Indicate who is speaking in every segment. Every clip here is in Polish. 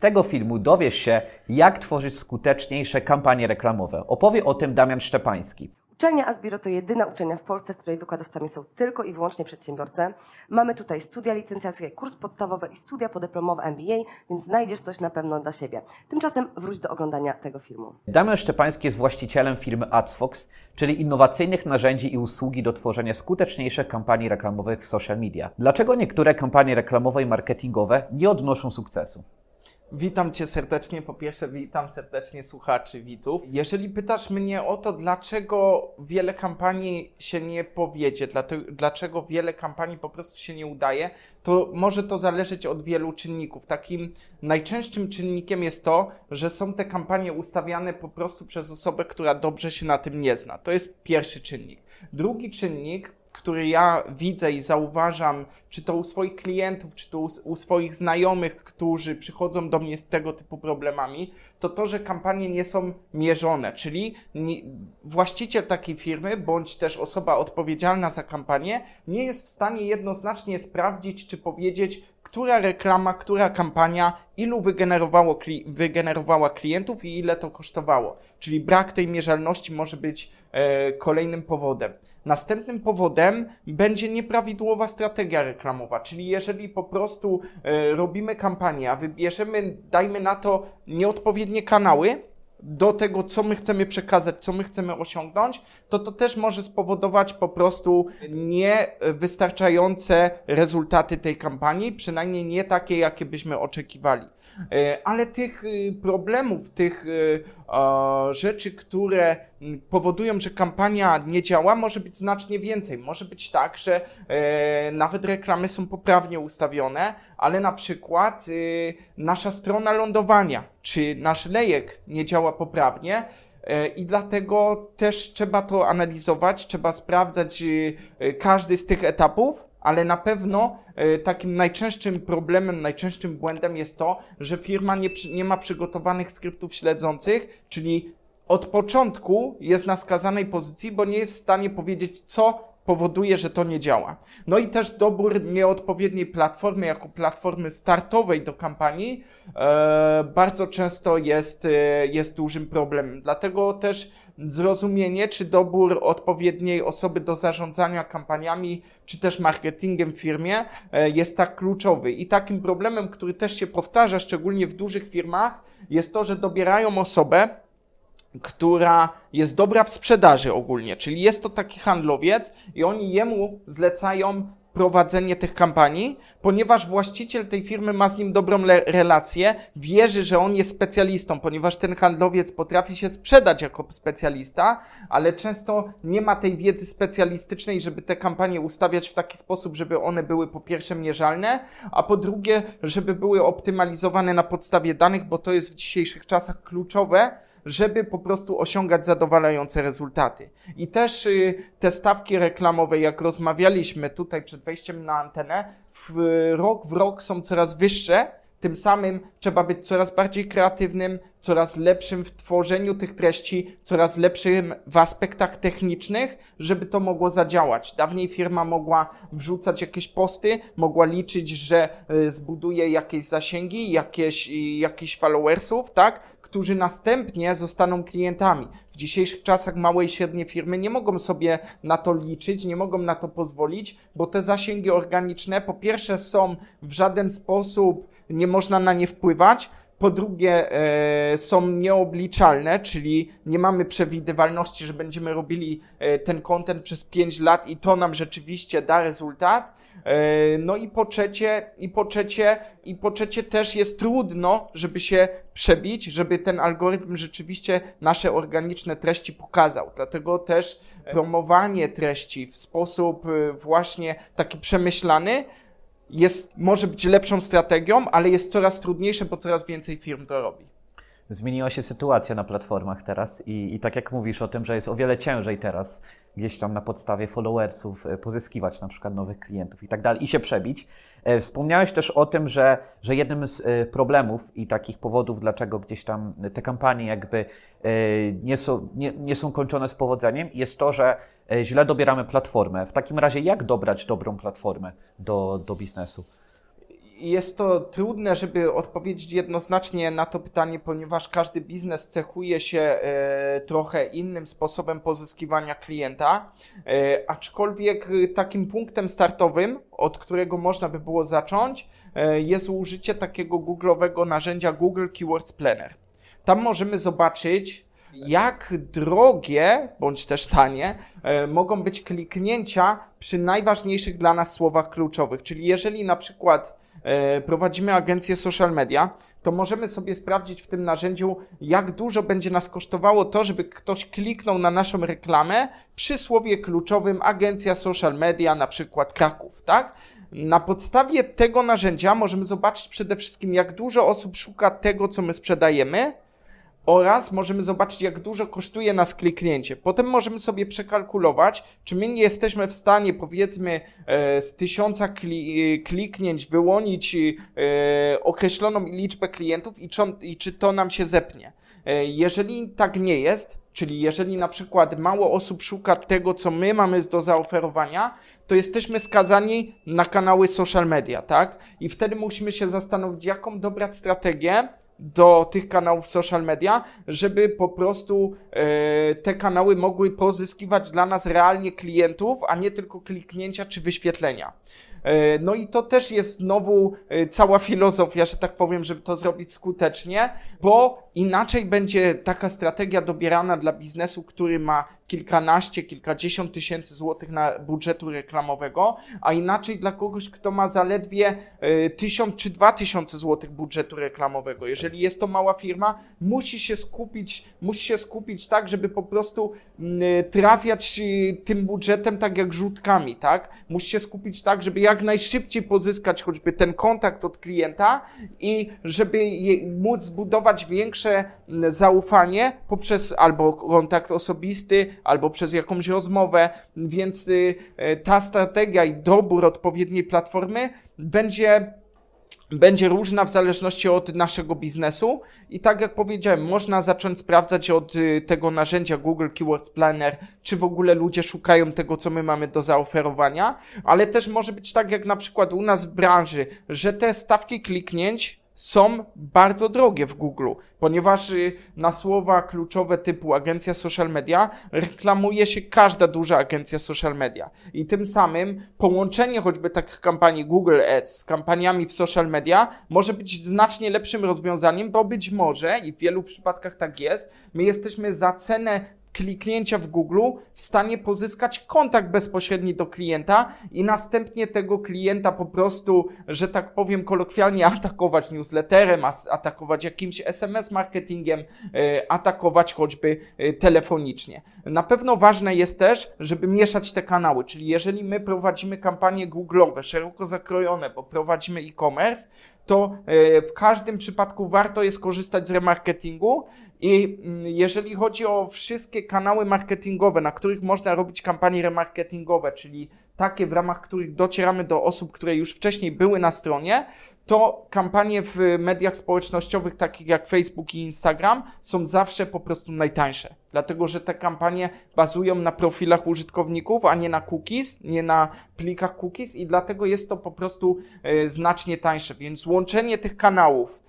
Speaker 1: Z tego filmu dowiesz się, jak tworzyć skuteczniejsze kampanie reklamowe. Opowie o tym Damian Szczepański.
Speaker 2: Uczelnia Asbiro to jedyna uczelnia w Polsce, w której wykładowcami są tylko i wyłącznie przedsiębiorcy. Mamy tutaj studia licencjackie, kurs podstawowy i studia podyplomowe MBA, więc znajdziesz coś na pewno dla siebie. Tymczasem wróć do oglądania tego filmu.
Speaker 1: Damian Szczepański jest właścicielem firmy AdsFox, czyli innowacyjnych narzędzi i usługi do tworzenia skuteczniejszych kampanii reklamowych w social media. Dlaczego niektóre kampanie reklamowe i marketingowe nie odnoszą sukcesu?
Speaker 3: Witam Cię serdecznie. Po pierwsze, witam serdecznie słuchaczy, widzów. Jeżeli pytasz mnie o to, dlaczego wiele kampanii się nie powiedzie, dlaczego wiele kampanii po prostu się nie udaje, to może to zależeć od wielu czynników. Takim najczęstszym czynnikiem jest to, że są te kampanie ustawiane po prostu przez osobę, która dobrze się na tym nie zna. To jest pierwszy czynnik. Drugi czynnik który ja widzę i zauważam, czy to u swoich klientów, czy to u, u, swoich znajomych, którzy przychodzą do mnie z tego typu problemami, to to, że kampanie nie są mierzone, czyli nie, właściciel takiej firmy, bądź też osoba odpowiedzialna za kampanię, nie jest w stanie jednoznacznie sprawdzić, czy powiedzieć, która reklama, która kampania, ilu wygenerowało, wygenerowała klientów i ile to kosztowało. Czyli brak tej mierzalności może być e, kolejnym powodem. Następnym powodem będzie nieprawidłowa strategia reklamowa, czyli jeżeli po prostu e, robimy kampanię, a wybierzemy, dajmy na to, nieodpowiednie kanały, do tego, co my chcemy przekazać, co my chcemy osiągnąć, to to też może spowodować po prostu niewystarczające rezultaty tej kampanii, przynajmniej nie takie, jakie byśmy oczekiwali. E, ale tych y, problemów, tych y, rzeczy, które powodują, że kampania nie działa, może być znacznie więcej. Może być tak, że e, nawet reklamy są poprawnie ustawione, ale na przykład y, nasza strona lądowania czy nasz lejek nie działa poprawnie. E, I dlatego też trzeba to analizować, trzeba sprawdzać każdy z tych etapów, ale na pewno e, takim najczęstszym problemem, najczęstszym błędem jest to, że firma nie, nie ma przygotowanych skryptów śledzących, czyli od początku jest na skazanej pozycji, bo nie jest w stanie powiedzieć, co powoduje, że to nie działa. No i też dobór nieodpowiedniej platformy jako platformy startowej do kampanii e, bardzo często jest, e, jest dużym problemem. Dlatego też zrozumienie, czy dobór odpowiedniej osoby do zarządzania kampaniami, czy też marketingiem w firmie e, jest tak kluczowy. I takim problemem, który też się powtarza, szczególnie w dużych firmach, jest to, że dobierają osobę, która jest dobra w sprzedaży ogólnie, czyli jest to taki handlowiec i oni jemu zlecają prowadzenie tych kampanii, ponieważ właściciel tej firmy ma z nim dobrą relację, wierzy, że on jest specjalistą, ponieważ ten handlowiec potrafi się sprzedać jako specjalista, ale często nie ma tej wiedzy specjalistycznej, żeby te kampanie ustawiać w taki sposób, żeby one były po pierwsze mierzalne, a po drugie, żeby były optymalizowane na podstawie danych, bo to jest w dzisiejszych czasach kluczowe, żeby po prostu osiągać zadowalające rezultaty. I też y, te stawki reklamowe, jak rozmawialiśmy tutaj przed wejściem na antenę, w rok w rok są coraz wyższe. Tym samym trzeba być coraz bardziej kreatywnym, coraz lepszym w tworzeniu tych treści, coraz lepszym w aspektach technicznych, żeby to mogło zadziałać. Dawniej firma mogła wrzucać jakieś posty, mogła liczyć, że y, zbuduje jakieś zasięgi, jakieś, jakieś followersów, tak? Którzy następnie zostaną klientami. W dzisiejszych czasach małe i średnie firmy nie mogą sobie na to liczyć, nie mogą na to pozwolić, bo te zasięgi organiczne po pierwsze są w żaden sposób, nie można na nie wpływać, po drugie, e, są nieobliczalne, czyli nie mamy przewidywalności, że będziemy robili e, ten content przez 5 lat i to nam rzeczywiście da rezultat. E, no i po trzecie, i po trzecie, i po trzecie też jest trudno, żeby się przebić, żeby ten algorytm rzeczywiście nasze organiczne treści pokazał. Dlatego też promowanie treści w sposób e, właśnie taki przemyślany jest, może być lepszą strategią, ale jest coraz trudniejsze, bo coraz więcej firm to robi.
Speaker 1: Zmieniła się sytuacja na platformach teraz i, i tak jak mówisz o tym, że jest o wiele ciężej teraz gdzieś tam na podstawie followersów e, pozyskiwać na przykład nowych klientów i tak dalej i się przebić. E, wspomniałeś też o tym, że, że jednym z e, problemów i takich powodów, dlaczego gdzieś tam te kampanie jakby nie są, nie, nie są kończone z powodzeniem, jest to, że źle dobieramy platformę. W takim razie jak dobrać dobrą platformę do, do biznesu?
Speaker 3: Jest to trudne, żeby odpowiedzieć jednoznacznie na to pytanie, ponieważ każdy biznes cechuje się e, trochę innym sposobem pozyskiwania klienta, e, aczkolwiek takim punktem startowym, od którego można by było zacząć, e, jest użycie takiego googlowego narzędzia Google Keywords Planner. Tam możemy zobaczyć, jak drogie bądź też tanie mogą być kliknięcia przy najważniejszych dla nas słowach kluczowych. Czyli jeżeli na przykład prowadzimy agencję social media, to możemy sobie sprawdzić w tym narzędziu, jak dużo będzie nas kosztowało to, żeby ktoś kliknął na naszą reklamę przy słowie kluczowym agencja social media, na przykład Kraków, tak? Na podstawie tego narzędzia możemy zobaczyć przede wszystkim, jak dużo osób szuka tego, co my sprzedajemy, oraz możemy zobaczyć, jak dużo kosztuje nas kliknięcie. Potem możemy sobie przekalkulować, czy my nie jesteśmy w stanie, powiedzmy, e, z tysiąca kli kliknięć wyłonić e, określoną liczbę klientów i czy, i czy to nam się zepnie. E, jeżeli tak nie jest, czyli jeżeli na przykład mało osób szuka tego, co my mamy do zaoferowania, to jesteśmy skazani na kanały social media, tak? I wtedy musimy się zastanowić, jaką dobrać strategię, do tych kanałów social media, żeby po prostu e, te kanały mogły pozyskiwać dla nas realnie klientów, a nie tylko kliknięcia czy wyświetlenia. E, no i to też jest znowu e, cała filozofia, że tak powiem, żeby to zrobić skutecznie, bo inaczej będzie taka strategia dobierana dla biznesu, który ma kilkanaście, kilkadziesiąt tysięcy złotych na budżetu reklamowego, a inaczej dla kogoś, kto ma zaledwie e, tysiąc czy dwa tysiące złotych budżetu reklamowego. Jeżeli jest to mała firma, musi się skupić, musi się skupić tak, żeby po prostu trafiać tym budżetem tak jak rzutkami, tak? Musi się skupić tak, żeby jak najszybciej pozyskać choćby ten kontakt od klienta i żeby móc zbudować większe zaufanie poprzez albo kontakt osobisty, albo przez jakąś rozmowę, więc y, e, ta strategia i dobór odpowiedniej platformy będzie będzie różna w zależności od naszego biznesu. I tak jak powiedziałem, można zacząć sprawdzać od y, tego narzędzia Google Keywords Planner, czy w ogóle ludzie szukają tego, co my mamy do zaoferowania, ale też może być tak jak na przykład u nas w branży, że te stawki kliknięć są bardzo drogie w Google, ponieważ y, na słowa kluczowe typu agencja social media reklamuje się każda duża agencja social media. I tym samym połączenie choćby takich kampanii Google Ads z kampaniami w social media może być znacznie lepszym rozwiązaniem, bo być może, i w wielu przypadkach tak jest, my jesteśmy za cenę kliknięcia w Google w stanie pozyskać kontakt bezpośredni do klienta i następnie tego klienta po prostu, że tak powiem kolokwialnie, atakować newsletterem, atakować jakimś SMS marketingiem, e, atakować choćby e, telefonicznie. Na pewno ważne jest też, żeby mieszać te kanały, czyli jeżeli my prowadzimy kampanie Google'owe, szeroko zakrojone, bo prowadzimy e-commerce, to e, w każdym przypadku warto jest korzystać z remarketingu i mm, jeżeli chodzi o wszystkie kanały marketingowe, na których można robić kampanie remarketingowe, czyli takie, w ramach których docieramy do osób, które już wcześniej były na stronie, to kampanie w mediach społecznościowych, takich jak Facebook i Instagram, są zawsze po prostu najtańsze. Dlatego, że te kampanie bazują na profilach użytkowników, a nie na cookies, nie na plikach cookies, i dlatego jest to po prostu e, znacznie tańsze. Więc łączenie tych kanałów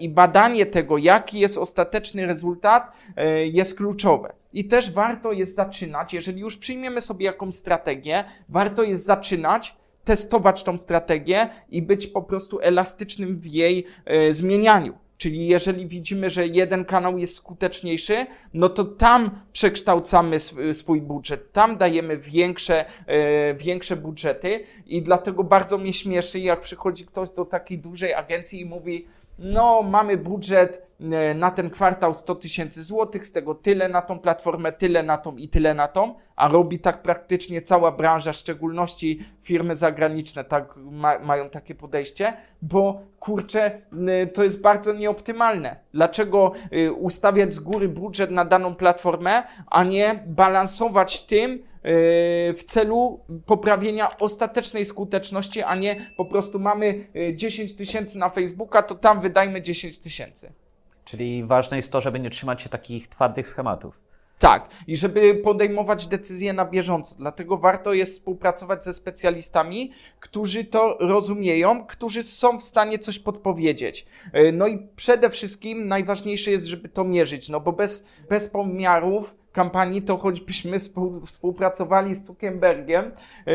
Speaker 3: i badanie tego, jaki jest ostateczny rezultat, e, jest kluczowe. I też warto jest zaczynać, jeżeli już przyjmiemy sobie jakąś strategię, warto jest zaczynać testować tą strategię i być po prostu elastycznym w jej e, zmienianiu. Czyli jeżeli widzimy, że jeden kanał jest skuteczniejszy, no to tam przekształcamy swój budżet, tam dajemy większe, e, większe budżety i dlatego bardzo mnie śmieszy, jak przychodzi ktoś do takiej dużej agencji i mówi, no mamy budżet e, na ten kwartał 100 tysięcy złotych, z tego tyle na tą platformę, tyle na tą i tyle na tą, a robi tak praktycznie cała branża, w szczególności firmy zagraniczne tak ma, mają takie podejście, bo kurczę, to jest bardzo nieoptymalne. Dlaczego y, ustawiać z góry budżet na daną platformę, a nie balansować tym, w celu poprawienia ostatecznej skuteczności, a nie po prostu mamy 10 y, tysięcy na Facebooka, to tam wydajmy 10 tysięcy.
Speaker 1: Czyli ważne jest to, żeby nie trzymać się takich twardych schematów.
Speaker 3: Tak, i żeby podejmować decyzje na bieżąco. Dlatego warto jest współpracować ze specjalistami, którzy to rozumieją, którzy są w stanie coś podpowiedzieć. E, No i przede wszystkim najważniejsze jest, żeby to mierzyć, no bo bez, bez pomiarów kampanii, to choćbyśmy współ, współpracowali z Zuckerbergiem, yy,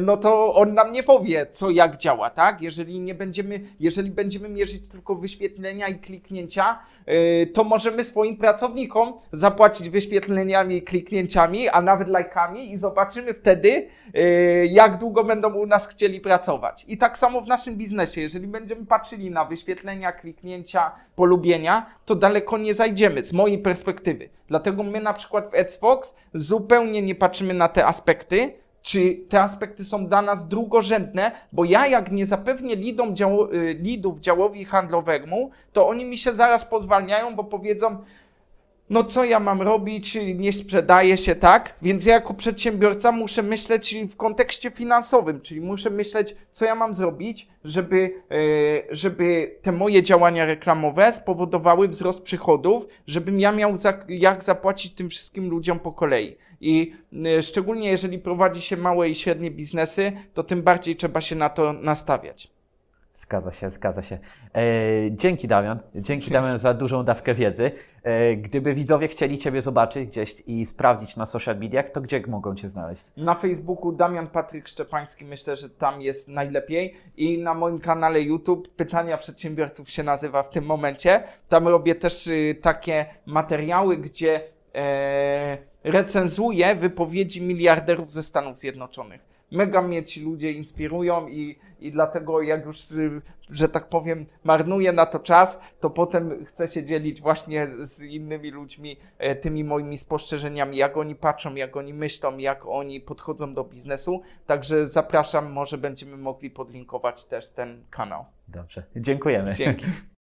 Speaker 3: no to on nam nie powie, co jak działa, tak? Jeżeli nie będziemy, jeżeli będziemy mierzyć tylko wyświetlenia i kliknięcia, yy, to możemy swoim pracownikom zapłacić wyświetleniami i kliknięciami, a nawet lajkami i zobaczymy wtedy, yy, jak długo będą u nas chcieli pracować. I tak samo w naszym biznesie, jeżeli będziemy patrzyli na wyświetlenia, kliknięcia, polubienia, to daleko nie zajdziemy z mojej perspektywy. Dlatego my na przykład w AdsFox zupełnie nie patrzymy na te aspekty, czy te aspekty są dla nas drugorzędne, bo ja jak nie zapewnię lidom dział, y, lidów działowi handlowemu, to oni mi się zaraz pozwalniają, bo powiedzą, no co ja mam robić, nie sprzedaje się, tak? Więc ja jako przedsiębiorca muszę myśleć w kontekście finansowym, czyli muszę myśleć, co ja mam zrobić, żeby, e, żeby te moje działania reklamowe spowodowały wzrost przychodów, żebym ja miał jak zapłacić tym wszystkim ludziom po kolei. I e, szczególnie jeżeli prowadzi się małe i średnie biznesy, to tym bardziej trzeba się na to nastawiać.
Speaker 1: Zgadza się, zgadza się. E, dzięki Damian, dzięki Damian za dużą dawkę wiedzy. E, gdyby widzowie chcieli Ciebie zobaczyć gdzieś i sprawdzić na social mediach, to gdzie mogą Cię znaleźć?
Speaker 3: Na Facebooku Damian Patryk Szczepański, myślę, że tam jest najlepiej. I na moim kanale YouTube Pytania Przedsiębiorców się nazywa w tym momencie. Tam robię też y, takie materiały, gdzie e, recenzuję wypowiedzi miliarderów ze Stanów Zjednoczonych. Mega mnie ci ludzie inspirują i, i dlatego jak już, y, że tak powiem, marnuję na to czas, to potem chcę się dzielić właśnie z innymi ludźmi e, tymi moimi spostrzeżeniami, jak oni patrzą, jak oni myślą, jak oni podchodzą do biznesu. Także zapraszam, może będziemy mogli podlinkować też ten kanał.
Speaker 1: Dobrze, dziękujemy.
Speaker 3: Dzięki.